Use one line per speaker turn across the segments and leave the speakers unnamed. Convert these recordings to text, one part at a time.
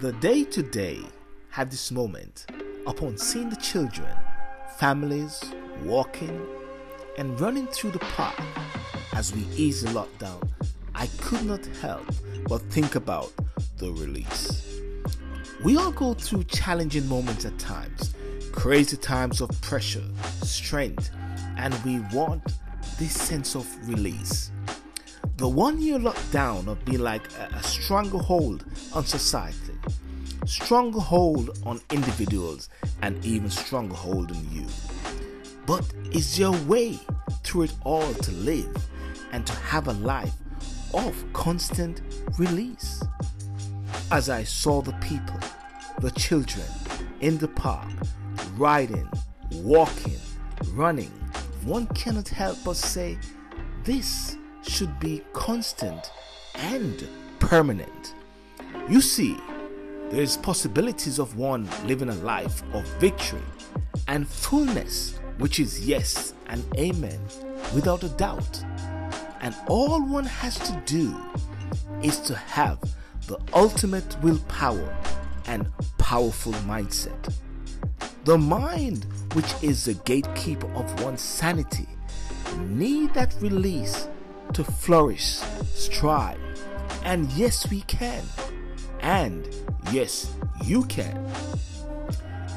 The day to day had this moment upon seeing the children, families walking and running through the park as we ease the lockdown. I could not help but think about the release. We all go through challenging moments at times, crazy times of pressure, strength, and we want this sense of release. The one year lockdown of being like a, a stronger hold on society, stronger hold on individuals, and even stronger hold on you. But is your way through it all to live and to have a life of constant release? As I saw the people, the children in the park, riding, walking, running, one cannot help but say this should be constant and permanent. You see, there is possibilities of one living a life of victory and fullness, which is yes and amen without a doubt. And all one has to do is to have the ultimate willpower and powerful mindset. The mind, which is the gatekeeper of one's sanity, need that release to flourish, strive, and yes, we can. And yes, you can.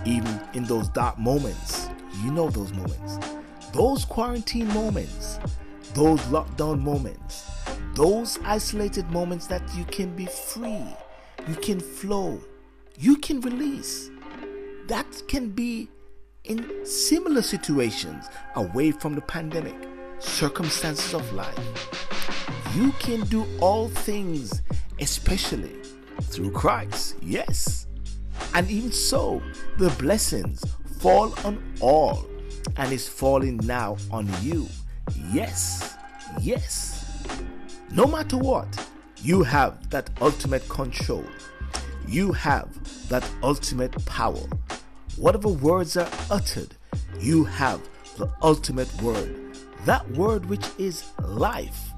Even in those dark moments, you know those moments, those quarantine moments, those lockdown moments, those isolated moments that you can be free, you can flow, you can release. That can be in similar situations away from the pandemic, circumstances of life. You can do all things, especially through Christ. Yes. And even so, the blessings fall on all and is falling now on you. Yes. Yes. No matter what, you have that ultimate control. You have that ultimate power. Whatever words are uttered, you have the ultimate word. That word which is life,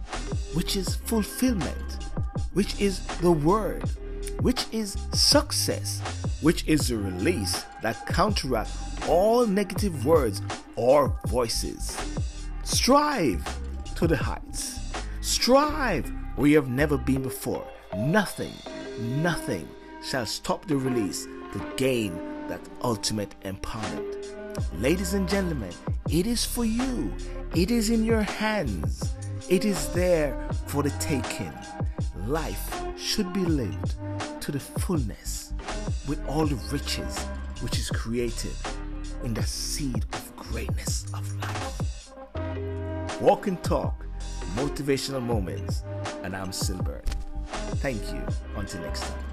which is fulfillment, which is the word, which is success, which is the release that counteracts all negative words or voices. Strive to the heights. Strive where you have never been before. Nothing, nothing shall stop the release to gain that ultimate empowerment. Ladies and gentlemen, it is for you. It is in your hands. It is there for the taking. Life should be lived to the fullness with all the riches which is created in the seed of greatness of life. Walk and talk, motivational moments, and I'm Silbert. Thank you. Until next time.